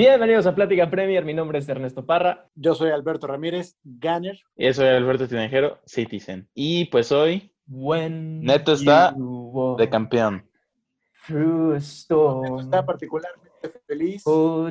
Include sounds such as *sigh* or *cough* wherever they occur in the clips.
Bienvenidos a Plática Premier, mi nombre es Ernesto Parra. Yo soy Alberto Ramírez, Gunner. Y yo soy Alberto Tinajero, Citizen. Y pues hoy, When Neto está de campeón. through a storm, Está particularmente feliz.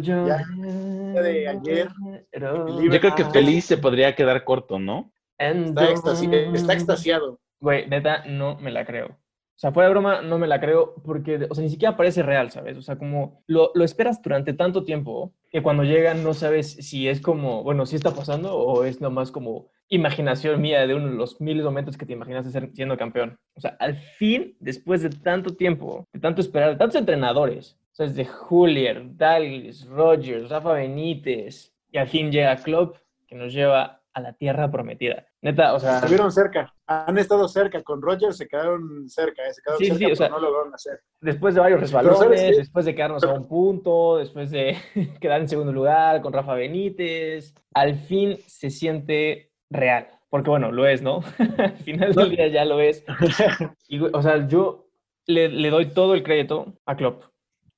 Ya, ya de ayer, Yo creo que high feliz se podría quedar corto, ¿no? and Está, extasi- está extasiado. Güey, neta, no me la creo. O sea, fuera de broma, no me la creo porque, o sea, ni siquiera parece real, ¿sabes? O sea, como lo, lo esperas durante tanto tiempo que cuando llegan no sabes si es como, bueno, si está pasando o es nomás como imaginación mía de uno de los miles de momentos que te imaginaste ser- siendo campeón. O sea, al fin, después de tanto tiempo, de tanto esperar, de tantos entrenadores, o sea, desde Julier, Dalglish, Rogers, Rafa Benítez, y al fin llega Klopp, que nos lleva a la tierra prometida. Neta, o sea... Estuvieron cerca. Han estado cerca. Con Rogers se quedaron cerca. eh, Se quedaron Sí, cerca, sí, o pero sea, no lograron hacer. después de varios Pero ¿sabes resbalones, después de quedarnos a un punto, después de *laughs* quedar en segundo lugar con Rafa Benítez, al fin se siente real. Porque bueno, lo es, ¿no? *laughs* al final del día ya lo es. *laughs* Y, o sea, yo le, le doy todo el crédito a Klopp. O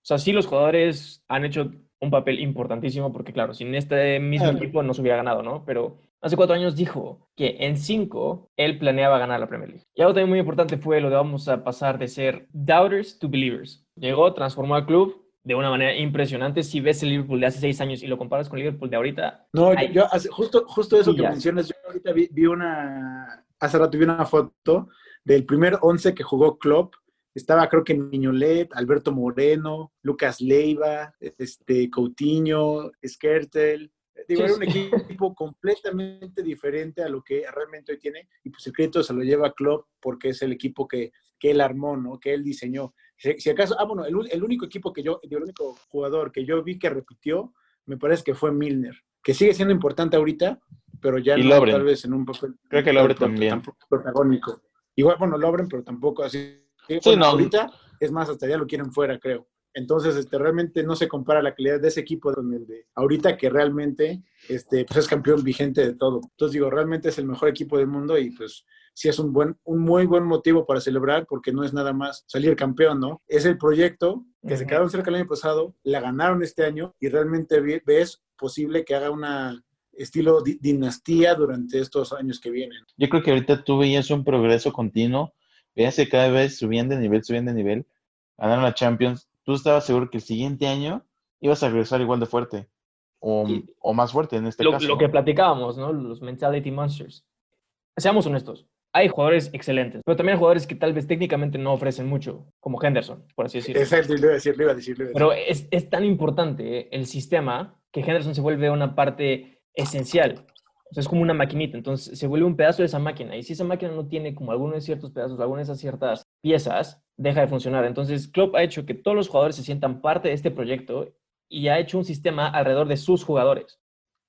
sea, sí, los jugadores han hecho un papel importantísimo porque, claro, sin este mismo equipo no se hubiera ganado, ¿no? Pero hace cuatro años dijo que en cinco él planeaba ganar la Premier League. Y algo también muy importante fue lo de vamos a pasar de ser doubters to believers. Llegó, transformó al club de una manera impresionante. Si ves el Liverpool de hace seis años y lo comparas con el Liverpool de ahorita, No, yo, justo, justo eso que mencionas, yo ahorita vi, vi una, hace rato vi una foto del primer once que jugó Klopp. Estaba creo que Miñolet, Alberto Moreno, Lucas Leiva, este, Coutinho, Skertel. Digo, Sí, era un sí. equipo completamente diferente a lo que realmente hoy tiene y pues el crédito se lo lleva Klopp porque es el equipo que, que él armó, ¿no? Que él diseñó. Si, si acaso, ah, bueno, el, el único equipo que yo, el único jugador que yo vi que repitió, me parece que fue Milner, que sigue siendo importante ahorita, pero ya Y no tal vez en un papel Creo que Lovren tan- también. protagónico. Igual, bueno, Lobren, pero tampoco así. Sí, Bueno, no. ahorita, es más, hasta ya lo quieren fuera, creo. Entonces, este, realmente no se compara la calidad de ese equipo con el de ahorita, que realmente este, pues es campeón vigente de todo. Entonces, digo, realmente es el mejor equipo del mundo y pues sí es un, buen, un muy buen motivo para celebrar porque no es nada más salir campeón, ¿no? Es el proyecto que se Ujú. quedaron cerca el año pasado, la ganaron este año y realmente ve- ves posible que haga una estilo di- dinastía durante estos años que vienen. Yo creo que ahorita tú veías un progreso continuo, veías que cada vez subían de nivel, subían de nivel, ganaron la Champions. Tú estabas seguro que el siguiente año ibas a regresar igual de fuerte o, Y- o más fuerte en este lo, caso. lo que platicábamos, ¿no? Los mentality monsters. Seamos honestos. Hay jugadores excelentes, pero también hay jugadores que tal vez técnicamente no ofrecen mucho, como Henderson, por así decirlo. Exacto, le iba a decir, iba a decir, le iba a decir. Pero es, es tan importante eh, el sistema que Henderson se vuelve una parte esencial. O sea, es como una maquinita, entonces se vuelve un pedazo de esa máquina. Y si esa máquina no tiene como algunos de ciertos pedazos, algunas de esas ciertas piezas, deja de funcionar. Entonces, Klopp ha hecho que todos los jugadores se sientan parte de este proyecto y ha hecho un sistema alrededor de sus jugadores.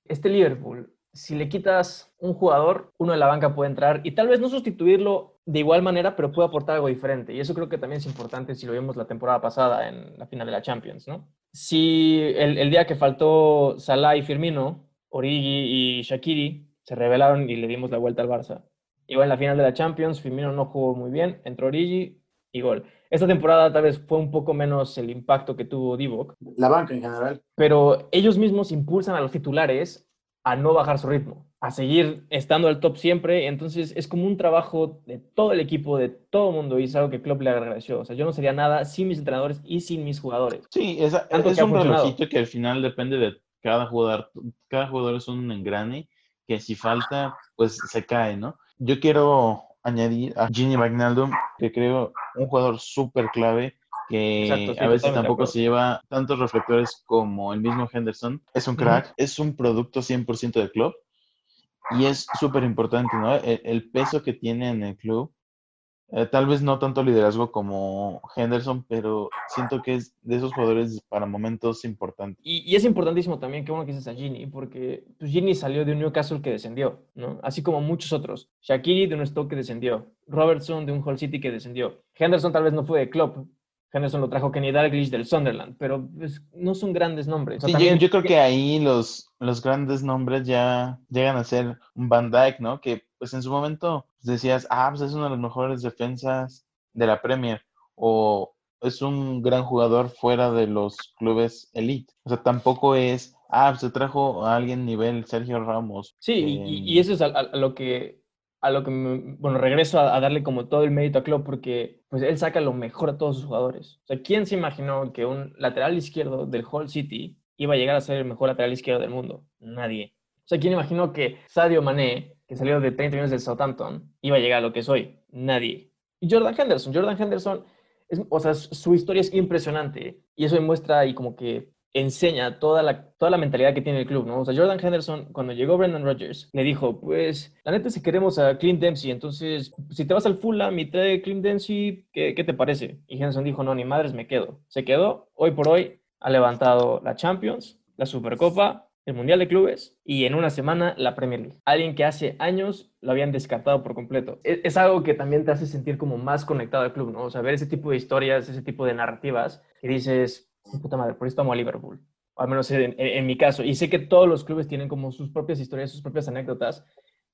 Este Liverpool, si le quitas un jugador, uno de la banca puede entrar y tal vez no sustituirlo de igual manera, pero puede aportar algo diferente. Y eso creo que también es importante si lo vimos la temporada pasada en la final de la Champions, ¿no? Si el, día que faltó Salah y Firmino, Origi y Shakiri se rebelaron y le dimos la vuelta al Barça. Igual en la final de la Champions, Firmino no jugó muy bien, entró Origi y gol. Esta temporada tal vez fue un poco menos el impacto que tuvo Divock, La banca en general. pero ellos mismos impulsan a los titulares a no bajar su ritmo, a seguir estando al top siempre. Entonces es como un trabajo de todo el equipo, de todo el mundo, y es algo que Klopp le agradeció. O sea, yo no sería nada sin mis entrenadores y sin mis jugadores. Sí, es, Tanto es que un relojito que al final depende de cada jugador. Cada jugador es un engrane que si falta, pues se cae, ¿no? Yo quiero añadir a Gini Wijnaldum, que creo un jugador súper clave, que Exacto, sí, a veces tampoco se lleva tantos reflectores como el mismo Henderson. Es un crack, es un producto 100% del club y es súper importante, ¿no? El, el peso que tiene en el club eh, tal vez no tanto liderazgo como Henderson, pero siento que es de esos jugadores para momentos importantes. Y, y es importantísimo también que uno que dices a Gini, porque pues, Gini salió de un Newcastle que descendió, ¿no? Así como muchos otros. Shakiri de un Stoke que descendió. Robertson de un Hull City que descendió. Henderson tal vez no fue de Klopp. Henderson lo trajo Kenny Dalglish del Sunderland, pero pues, no son grandes nombres. O sea, Sí, yo, también- yo creo que ahí los, los grandes nombres ya llegan a ser un Van Dyke, ¿no? Que pues en su momento decías, ah, pues es una de las mejores defensas de la Premier. O es un gran jugador fuera de los clubes elite. O sea, tampoco es, ah, se trajo a alguien nivel Sergio Ramos. Sí, y, eso es a, lo que, a lo que, bueno, regreso a, darle como todo el mérito a Klopp porque pues él saca lo mejor a todos sus jugadores. O sea, ¿quién se imaginó que un lateral izquierdo del Hull City iba a llegar a ser el mejor lateral izquierdo del mundo? Nadie. O sea, ¿quién imaginó que Sadio Mané, que salió de 30 millones del Southampton, iba a llegar a lo que es hoy? Nadie. Y Jordan Henderson, Jordan Henderson o sea, su historia es impresionante y eso demuestra y como que enseña toda la, toda la mentalidad que tiene el club, ¿no? O sea, Jordan Henderson, cuando llegó Brendan Rodgers, le dijo, pues, la neta si queremos a Clint Dempsey, entonces, si te vas al Fulham y trae Clint Dempsey, ¿qué, ¿qué, te parece? Y Henderson dijo, no, ni madres, me quedo. Se quedó, hoy por hoy, ha levantado la Champions, la Supercopa, el Mundial de Clubes y en una semana la Premier League. Alguien que hace años lo habían descartado por completo. E, es, algo que también te hace sentir como más conectado al club, ¿no? O sea, ver ese tipo de historias, ese tipo de narrativas que dices, puta madre, por esto amo a Liverpool. O al menos en, mi caso. Y sé que todos los clubes tienen como sus propias historias, sus propias anécdotas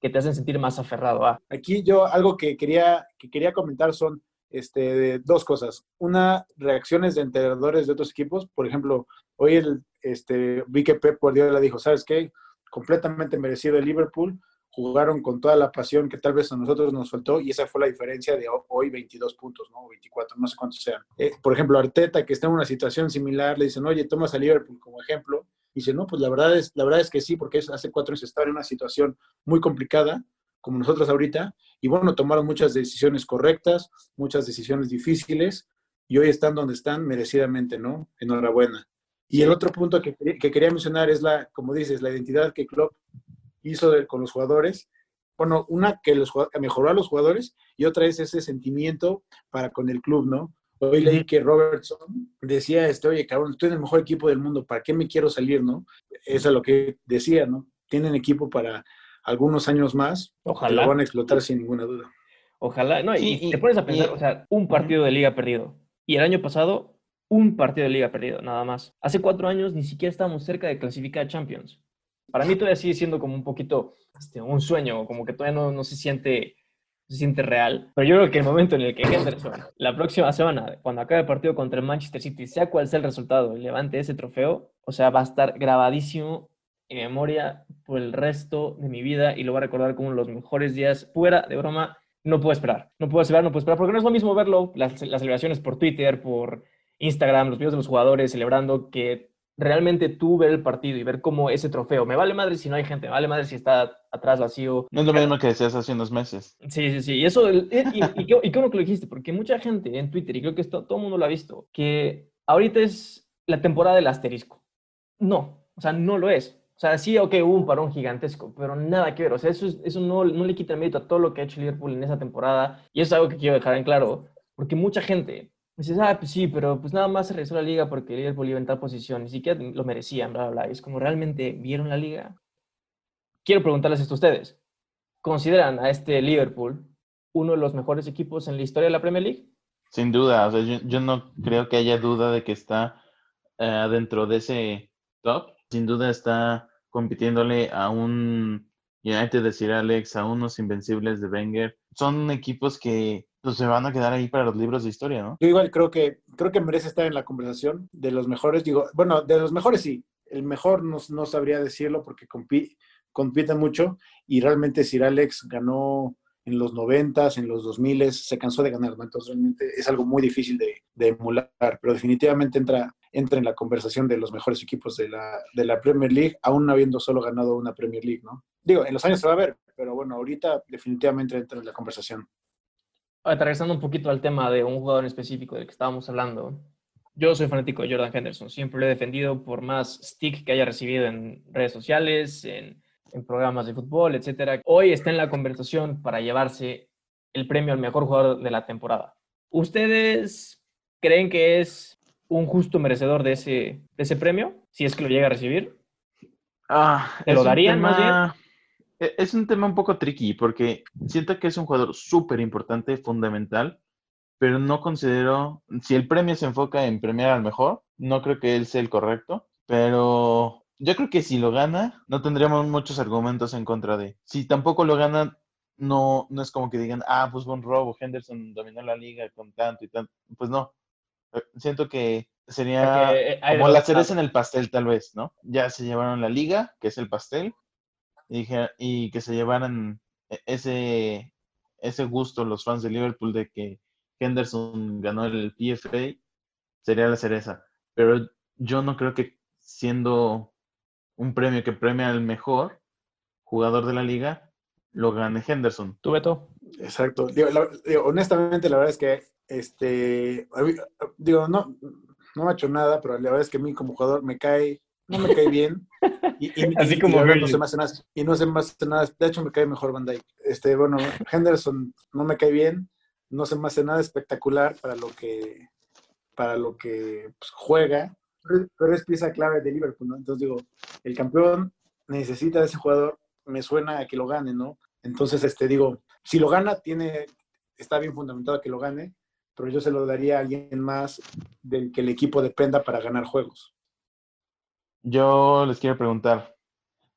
que te hacen sentir más aferrado a. Aquí yo algo que quería, que quería comentar son este, dos cosas. Una, reacciones de entrenadores de otros equipos. Por ejemplo, hoy el, este, vi que Pep Guardiola dijo, ¿sabes qué? Completamente merecido el Liverpool. Jugaron con toda la pasión que tal vez a nosotros nos faltó y esa fue la diferencia de hoy 22 puntos, ¿no? 24, no sé cuántos sean. Eh, por ejemplo, Arteta, que está en una situación similar, le dicen, oye, tomas a Liverpool como ejemplo. Y dice, no, pues la verdad es, la verdad es que sí, porque hace cuatro años estaba en una situación muy complicada como nosotros ahorita, y bueno, tomaron muchas decisiones correctas, muchas decisiones difíciles, y hoy están donde están merecidamente, ¿no? Enhorabuena. Y el otro punto que, que, quería mencionar es la, como dices, la identidad que Klopp hizo con los jugadores. Bueno, una que los, mejoró a los jugadores y otra es ese sentimiento para con el club, ¿no? Hoy leí que Robertson decía, este, oye, cabrón, estoy en el mejor equipo del mundo, ¿para qué me quiero salir, no? Eso es lo que decía, ¿no? Tienen equipo para, algunos años más, Ojalá. lo van a explotar sin ninguna duda. Ojalá, no, y, te pones a pensar, o sea, un partido de liga perdido. Y el año pasado, un partido de liga perdido, nada más. Hace cuatro años ni siquiera estábamos cerca de clasificar a Champions. Para mí todavía sigue siendo como un poquito este, un sueño, como que todavía no, no se siente se siente real. Pero yo creo que el momento en el que Henderson, la próxima semana, cuando acabe el partido contra el Manchester City, sea cual sea el resultado, levante ese trofeo, o sea, va a estar grabadísimo en memoria por el resto de mi vida y lo voy a recordar como uno de los mejores días fuera de broma. No puedo esperar, no puedo esperar, no puedo esperar, porque no es lo mismo verlo, las, las celebraciones por Twitter, por Instagram, los videos de los jugadores celebrando, que realmente tú ver el partido y ver cómo ese trofeo, me vale madre si no hay gente, me vale madre si está atrás vacío. No es lo mismo que decías hace unos meses. Sí, sí, sí. Y eso, y, y, y, qué, bueno que lo dijiste, porque mucha gente en Twitter, y creo que esto, todo el mundo lo ha visto, que ahorita es la temporada del asterisco. No, o sea, no lo es. O sea, sí, ok, hubo un parón gigantesco, pero nada que ver. O sea, eso, eso no, no le quita el mérito a todo lo que ha hecho Liverpool en esa temporada. Y eso es algo que quiero dejar en claro, porque mucha gente dice, ah, pues sí, pero pues nada más se regresó la liga porque Liverpool iba en tal posición, ni siquiera lo merecían, bla, bla, bla. es como, ¿realmente vieron la liga? Quiero preguntarles esto a ustedes. ¿Consideran a este Liverpool uno de los mejores equipos en la historia de la Premier League? Sin duda, o sea, yo, yo no creo que haya duda de que está uh, dentro de ese top sin duda está compitiéndole a un United de Sir Alex, a unos Invencibles de Wenger. Son equipos que pues, se van a quedar ahí para los libros de historia, ¿no? Yo igual creo que, creo que merece estar en la conversación de los mejores. Digo, bueno, de los mejores sí. El mejor no, no sabría decirlo porque compite, compite mucho y realmente Sir Alex ganó en los 90, en los 2000, se cansó de ganar, ¿no? Entonces realmente es algo muy difícil de, de emular, pero definitivamente entra, entra en la conversación de los mejores equipos de la, de la Premier League, aún no habiendo solo ganado una Premier League, ¿no? Digo, en los años se va a ver, pero bueno, ahorita definitivamente entra en la conversación. Regresando un poquito al tema de un jugador en específico del que estábamos hablando, yo soy fanático de Jordan Henderson, siempre lo he defendido por más stick que haya recibido en redes sociales, en, en programas de fútbol, etc. Hoy está en la conversación para llevarse el premio al mejor jugador de la temporada. ¿Ustedes creen que es un justo merecedor de ese, de ese premio, si es que lo llega a recibir? Ah, ¿Te lo darían más bien? E, es un tema un poco tricky porque siento que es un jugador súper importante, fundamental, pero no considero, si el premio se enfoca en premiar al mejor, no creo que él sea el correcto, pero yo creo que si lo gana, no tendríamos muchos argumentos en contra de. Si tampoco lo gana, no, no es como que digan, ah, pues un robo, Henderson dominó la liga con tanto y tanto. Pues no, siento que sería eh, como la cereza en el pastel, tal vez, ¿no? Ya se llevaron la liga, que es el pastel, y, dije- y que se llevaran e- ese, ese gusto los fans de Liverpool de que Henderson ganó el PFA, sería la cereza. Pero yo no creo que siendo un premio que premia al mejor jugador de la liga, lo gane Henderson. ¿Tú, Beto? Exacto. Digo, la- digo, honestamente, la verdad es que, este, digo, no, no me ha hecho nada, pero la verdad es que a mí como jugador me cae, no me cae bien. *laughs* Y, y- Así y- y como verdad no se me hace nada, y no se me hace nada, de hecho me cae mejor Van Dijk. Este, bueno, Henderson no me cae bien, no se me hace nada espectacular para lo que, para lo que pues, juega, pero, pero es pieza clave de Liverpool, ¿no? Entonces digo, el campeón necesita de ese jugador, me suena a que lo gane, ¿no? Entonces, este, digo, si lo gana, tiene, está bien fundamentado que lo gane, pero yo se lo daría a alguien más del que el equipo dependa para ganar juegos. Yo les quiero preguntar,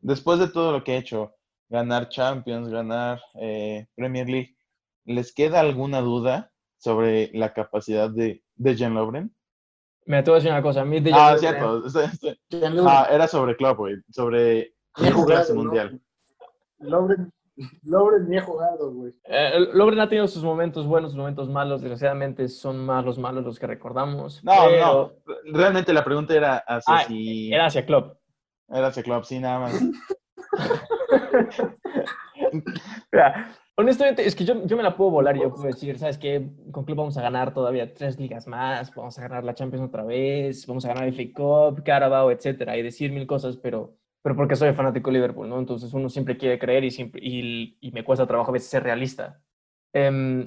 después de todo lo que he hecho, ganar Champions, ganar eh, Premier League, ¿les queda alguna duda sobre la capacidad de, de Jan Lovren? Me te voy a decir una cosa. A mí de Ah, cierto. *laughs* Ah, era sobre Klopp, güey. Sobre el mundial. Lovren, Lovren ni he jugado, güey. Eh, Lovren ha tenido sus momentos buenos, sus momentos malos. Desgraciadamente son más los malos los que recordamos. No, pero no. Realmente la pregunta era hacia Ah, si Era hacia Klopp. era hacia Klopp, sí, nada más. *laughs* Mira, honestamente, es que yo, yo me la puedo volar y yo puedo decir, ¿sabes qué? Con Club vamos a ganar todavía tres ligas más, vamos a ganar la Champions otra vez, vamos a ganar el FA Cup, Carabao, etcétera, y decir mil cosas, pero, pero porque soy fanático de Liverpool, ¿no? Entonces uno siempre quiere creer y, siempre, y, y me cuesta trabajo a veces ser realista. Em,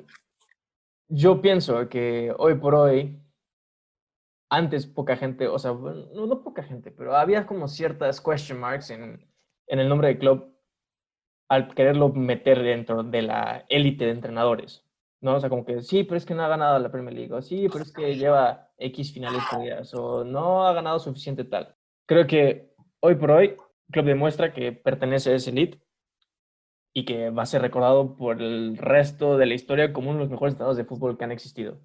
yo pienso que hoy por hoy, antes poca gente, o sea, no, no poca gente, pero había como ciertas question marks en, en el nombre de club al quererlo meter dentro de la élite de entrenadores, ¿no? O sea, como que sí, pero es que no ha ganado la Premier League, o sí, pero es que lleva X finales perdidas, o no ha ganado suficiente tal. Creo que hoy por hoy, Club demuestra que pertenece a ese elite y que va a ser recordado por el resto de la historia como uno de los mejores entrenadores de fútbol que han existido.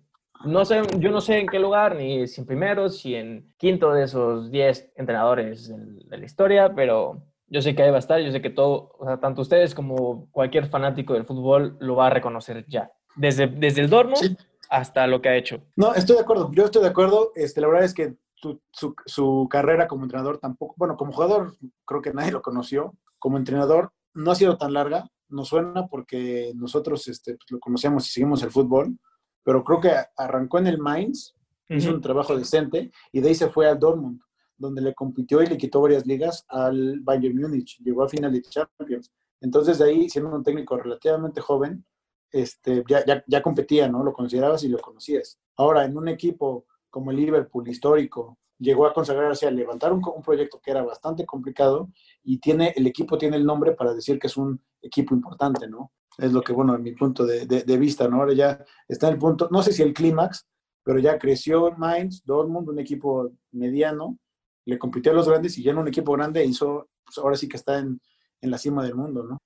No sé, yo no sé en qué lugar, ni si en primero, si en quinto de esos 10 entrenadores de la historia, pero yo sé que ahí va a estar, yo sé que todo, o sea, tanto ustedes como cualquier fanático del fútbol lo va a reconocer ya. Desde, desde el Sí. hasta lo que ha hecho. No, estoy de acuerdo. Yo estoy de acuerdo. Este, la verdad es que su, su- su carrera como entrenador tampoco, bueno, como jugador creo que nadie lo conoció. Como entrenador no ha sido tan larga. Nos suena porque nosotros este, pues, lo conocemos y seguimos el fútbol, pero creo que arrancó en el Mainz, hizo un trabajo decente y de ahí se fue al Dortmund, donde le compitió y le quitó varias ligas al Bayern Múnich. Llegó a final de Champions. Entonces de ahí, siendo un técnico relativamente joven, este, ya, ya, ya competía, ¿no? Lo considerabas y lo conocías. Ahora, en un equipo como el Liverpool, histórico, llegó a consagrarse a levantar un, proyecto que era bastante complicado y tiene, el equipo tiene el nombre para decir que es un equipo importante, ¿no? Es lo que, bueno, en mi punto de, vista, ¿no? Ahora ya está en el punto, no sé si el clímax, pero ya creció Mainz, Dortmund, un equipo mediano, le compitió a los grandes y ya en un equipo grande hizo, pues ahora sí que está en la cima del mundo, ¿no?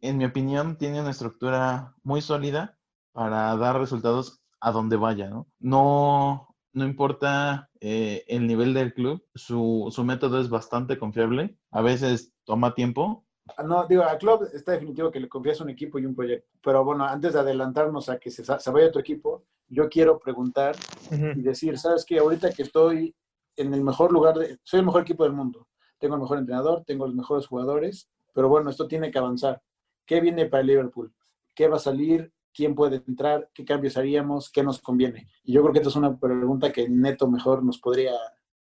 En mi opinión, tiene una estructura muy sólida para dar resultados a donde vaya, ¿no? No, no importa eh, el nivel del club, su, su método es bastante confiable. A veces toma tiempo, Ah, No, digo, a Club está definitivo que le confías un equipo y un proyecto. Pero bueno, antes de adelantarnos a que se, se vaya otro equipo, yo quiero preguntar y decir, ¿sabes qué? Ahorita que estoy en el mejor lugar, de, soy el mejor equipo del mundo. Tengo el mejor entrenador, tengo los mejores jugadores, pero bueno, esto tiene que avanzar. ¿Qué viene para el Liverpool? ¿Qué va a salir? ¿Quién puede entrar? ¿Qué cambios haríamos? ¿Qué nos conviene? Y yo creo que esta es una pregunta que Neto mejor nos podría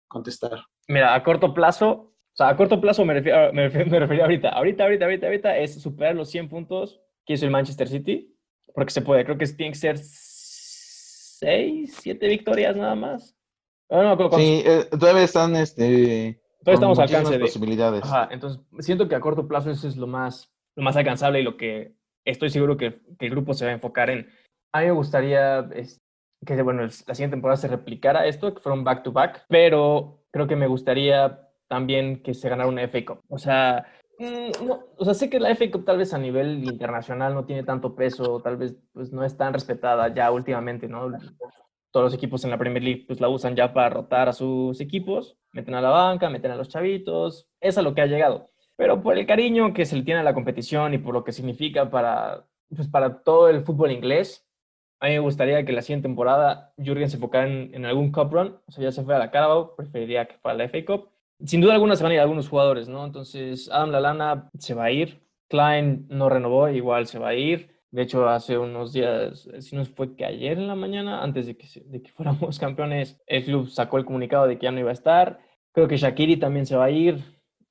contestar. Mira, a corto plazo, o sea, a corto plazo me refiero, me refiero, me refería ahorita, ahorita, ahorita, ahorita, ahorita, es superar los 100 puntos que hizo el Manchester City, porque se puede, creo que tiene que ser 6, 7 victorias nada más. Ah, No, no, me acuerdo cuántos- Sí, eh, todavía están, este, todavía estamos al alcance de... posibilidades. Ajá, entonces siento que a corto plazo eso es lo más, lo más alcanzable y lo que estoy seguro que, el grupo se va a enfocar en. A mí me gustaría es, que bueno, la siguiente temporada se replicara esto, que fuera un back-to-back, pero creo que me gustaría también que se ganara una FA Cup. O sea, mm, no, o sea, sé que la FA Cup tal vez a nivel internacional no tiene tanto peso, tal vez pues, no es tan respetada ya últimamente, ¿no? todos los equipos en la Premier League pues la usan ya para rotar a sus equipos, meten a la banca, meten a los chavitos, es a lo que ha llegado. Pero por el cariño que se le tiene a la competición y por lo que significa para, pues para todo el fútbol inglés, a mí me gustaría que la siguiente temporada Jürgen se enfocara en, algún Cup Run, o sea, ya se fue a la Carabao, preferiría que fuera la FA Cup. Sin duda alguna se van a ir algunos jugadores, ¿no? Entonces, Adam Lalana se va a ir, Klein no renovó, igual se va a ir. De hecho, hace unos días, si no fue que ayer en la mañana, antes de que, de que *laughs* fuéramos campeones, el club sacó el comunicado de que ya no iba a estar. Creo que Shakiri también se va a ir.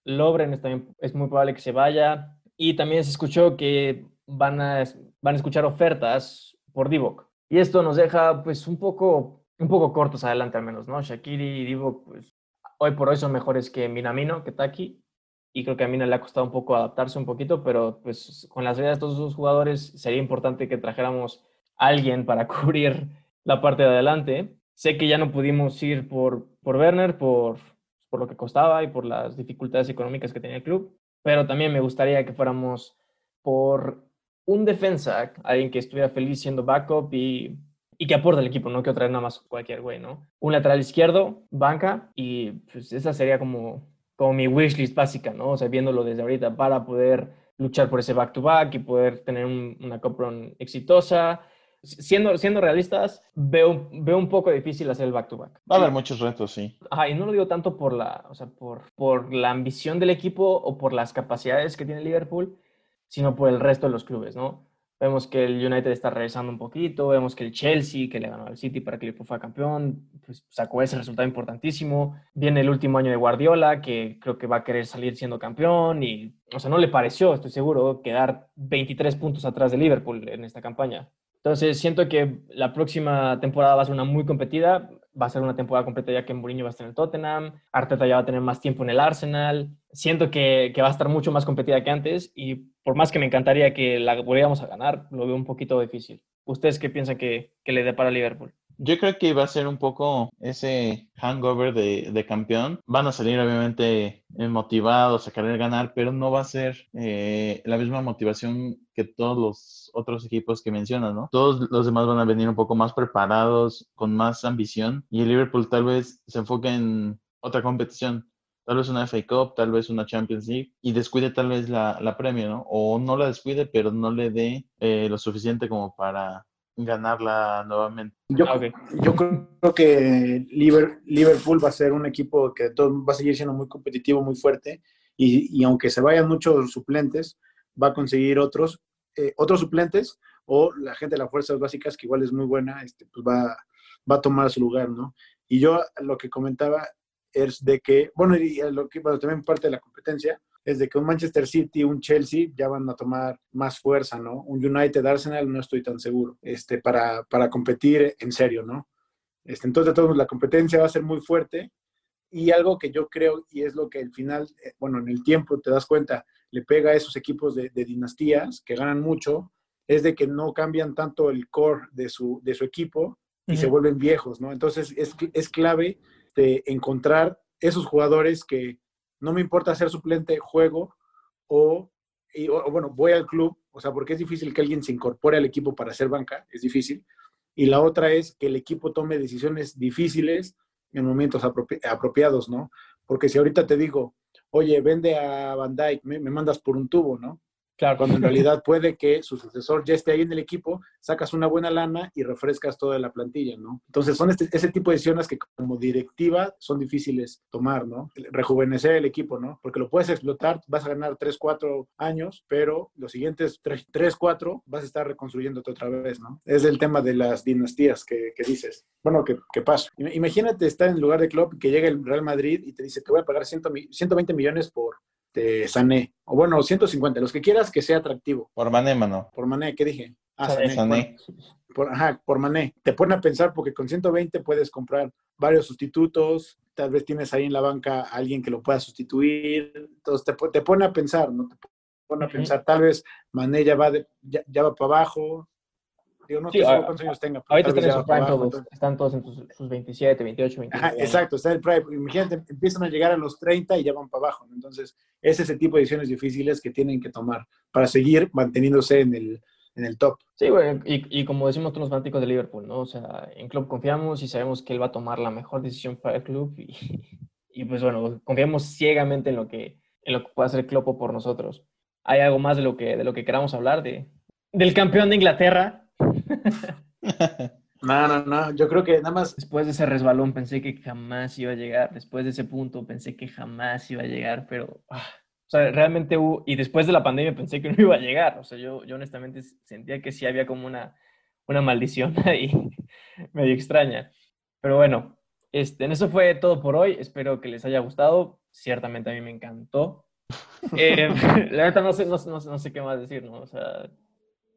Lobren también es muy probable que se vaya. Y también se escuchó que van a, van a escuchar ofertas por Divock. Y esto nos deja pues un poco, un poco cortos adelante al menos, ¿no? Shakiri y Divock pues hoy por hoy son mejores que Minamino, que Taki y creo que a mí le ha costado un poco adaptarse un poquito, pero pues con las ideas de estos dos jugadores sería importante que trajéramos a alguien para *laughs* cubrir la parte de adelante. Sé que ya no pudimos ir por, por Werner, por, por lo que costaba y por las dificultades económicas que tenía el club, pero también me gustaría que fuéramos por un defensa, alguien que estuviera feliz siendo backup y, y que aporte al equipo, no que traer nada más cualquier güey, ¿no? Un lateral izquierdo, banca, y pues esa sería como como mi wishlist básica, ¿no? O sea, viéndolo desde ahorita para poder luchar por ese back-to-back y poder tener una Cup exitosa. Siendo, siendo realistas, veo, veo un poco difícil hacer el back-to-back. Va a haber muchos retos, sí. Ajá, y no lo digo tanto por la, o sea, por, por la ambición del equipo o por las capacidades que tiene Liverpool, sino por el resto de los clubes, ¿no? Vemos que el United está regresando un poquito, vemos que el Chelsea, que le ganó al City para que Liverpool fuera campeón, pues sacó ese resultado importantísimo. Viene el último año de Guardiola, que creo que va a querer salir siendo campeón y, o sea, no le pareció, estoy seguro, quedar 23 puntos atrás de Liverpool en esta campaña. Entonces, siento que la próxima temporada va a ser una muy competida. Va a ser una temporada completa ya que Mourinho va a estar en el Tottenham. Arteta ya va a tener más tiempo en el Arsenal. Siento que, va a estar mucho más competida que antes y por más que me encantaría que la volviéramos a ganar, lo veo un poquito difícil. ¿Ustedes qué piensan que le dé para Liverpool? Yo creo que va a ser un poco ese hangover de, campeón. Van a salir obviamente motivados a querer ganar, pero no va a ser eh, la misma motivación que todos los otros equipos que mencionas, ¿no? Todos los demás van a venir un poco más preparados, con más ambición, y el Liverpool tal vez se enfoque en otra competición, tal vez una FA Cup, tal vez una Champions League, y descuide tal vez la, la premio, ¿no? O no la descuide, pero no le dé eh, lo suficiente como para ganarla nuevamente. Yo, ah, yo creo que Liverpool va a ser un equipo que todo, va a seguir siendo muy competitivo, muy fuerte, y, y aunque se vayan muchos suplentes, va a conseguir otros, eh, otros suplentes, o la gente de las fuerzas básicas, que igual es muy buena, este, pues va, va a tomar su lugar, ¿no? Y yo lo que comentaba es de que, bueno, y lo que bueno, también parte de la competencia, es de que un Manchester City, un Chelsea ya van a tomar más fuerza, ¿no? Un United Arsenal no estoy tan seguro, este, para, para competir en serio, ¿no? Este, entonces, todos, la competencia va a ser muy fuerte y algo que yo creo, y es lo que al final, eh, bueno, en el tiempo te das cuenta, le pega a esos equipos de, dinastías que ganan mucho, es de que no cambian tanto el core de su, de su equipo y se vuelven viejos, ¿no? Entonces, es, es clave de encontrar esos jugadores que no me importa ser suplente, juego o, bueno, voy al club, o sea, porque es difícil que alguien se incorpore al equipo para hacer banca, es difícil. Y la otra es que el equipo tome decisiones difíciles en momentos apropiados, ¿no? Porque si ahorita te digo, oye, vende a Van Dyke, me mandas por un tubo, ¿no? Claro. Cuando en realidad puede que su sucesor ya esté ahí en el equipo, sacas una buena lana y refrescas toda la plantilla, ¿no? Entonces son este, ese tipo de decisiones que como directiva son difíciles tomar, ¿no? Rejuvenecer el equipo, ¿no? Porque lo puedes explotar, vas a ganar 3, 4 años, pero los siguientes 3, 4 vas a estar reconstruyéndote otra vez, ¿no? Es el tema de las dinastías que, que dices. Bueno, ¿qué, ¿qué, pasa? Imagínate estar en el lugar de y que llega el Real Madrid y te dice, te voy a pagar 120 millones por este, Sané. O bueno, 150, los que quieras que sea atractivo. Por Mané, mano. Por Mané, ¿qué dije? Ah, Sané. Por, ajá, por Mané. Te ponen a pensar porque con 120 puedes comprar varios sustitutos, tal vez tienes ahí en la banca a alguien que lo pueda sustituir. Entonces te, te pone a pensar, ¿no? Te pone a pensar, tal vez Mané ya va, ya, ya va para abajo, Digo, no sé cuántos años tenga. Ahorita están en su prime todos. Están todos en sus, 27, 28, 29. exacto, está el prime. Imagínate, empiezan a llegar a los 30 y ya van para abajo. Entonces, es ese tipo de decisiones difíciles que tienen que tomar para seguir manteniéndose en el, en el top. Sí, güey, y, y, como decimos todos los fanáticos de Liverpool, ¿no? O sea, en Club confiamos y sabemos que él va a tomar la mejor decisión para el club y, *laughs* y pues bueno, confiamos ciegamente en lo que, en lo que puede hacer Klopp por nosotros. ¿Hay algo más de lo que, de lo que queramos hablar? De, ¿Del campeón de Inglaterra? *laughs* No, no, no. Yo creo que nada más. Después de ese resbalón pensé que jamás iba a llegar. Después de ese punto pensé que jamás iba a llegar, pero. Ah, o sea, realmente hubo. Y después de la pandemia pensé que no iba a llegar. O sea, yo, yo honestamente sentía que sí había como una, una maldición *laughs* ahí medio extraña. Pero bueno, este, en eso fue todo por hoy. Espero que les haya gustado. Ciertamente a mí me encantó. *laughs* Eh, la verdad no sé, no, no, no sé qué más decir, ¿no? O sea,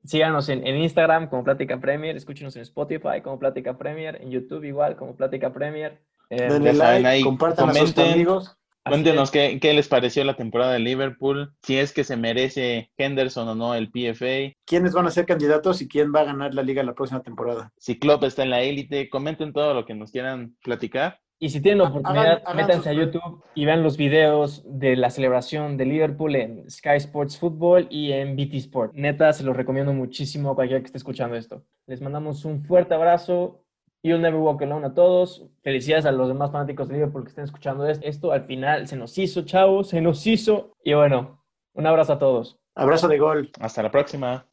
síganos en, Instagram como Plática Premier, escúchenos en Spotify como Plática Premier, en YouTube igual como Plática Premier. Eh, Denle like, compartan comenten, amigos. Cuéntenos qué, qué, les pareció la temporada de Liverpool, si es que se merece Henderson o no el PFA. ¿Quiénes van a ser candidatos y quién va a ganar la liga la próxima temporada? Si Klopp está en la élite, comenten todo lo que nos quieran platicar. Y si tienen oportunidad, métanse a YouTube y vean los videos de la celebración de Liverpool en Sky Sports Football y en BT Sport. Neta, se los recomiendo muchísimo a cualquiera que esté escuchando esto. Les mandamos un fuerte abrazo. You'll never walk alone a todos. Felicidades a los demás fanáticos de Liverpool que estén escuchando esto. Al final se nos hizo, chavos, se nos hizo. Y bueno, un abrazo a todos. Abrazo de gol. Hasta la próxima.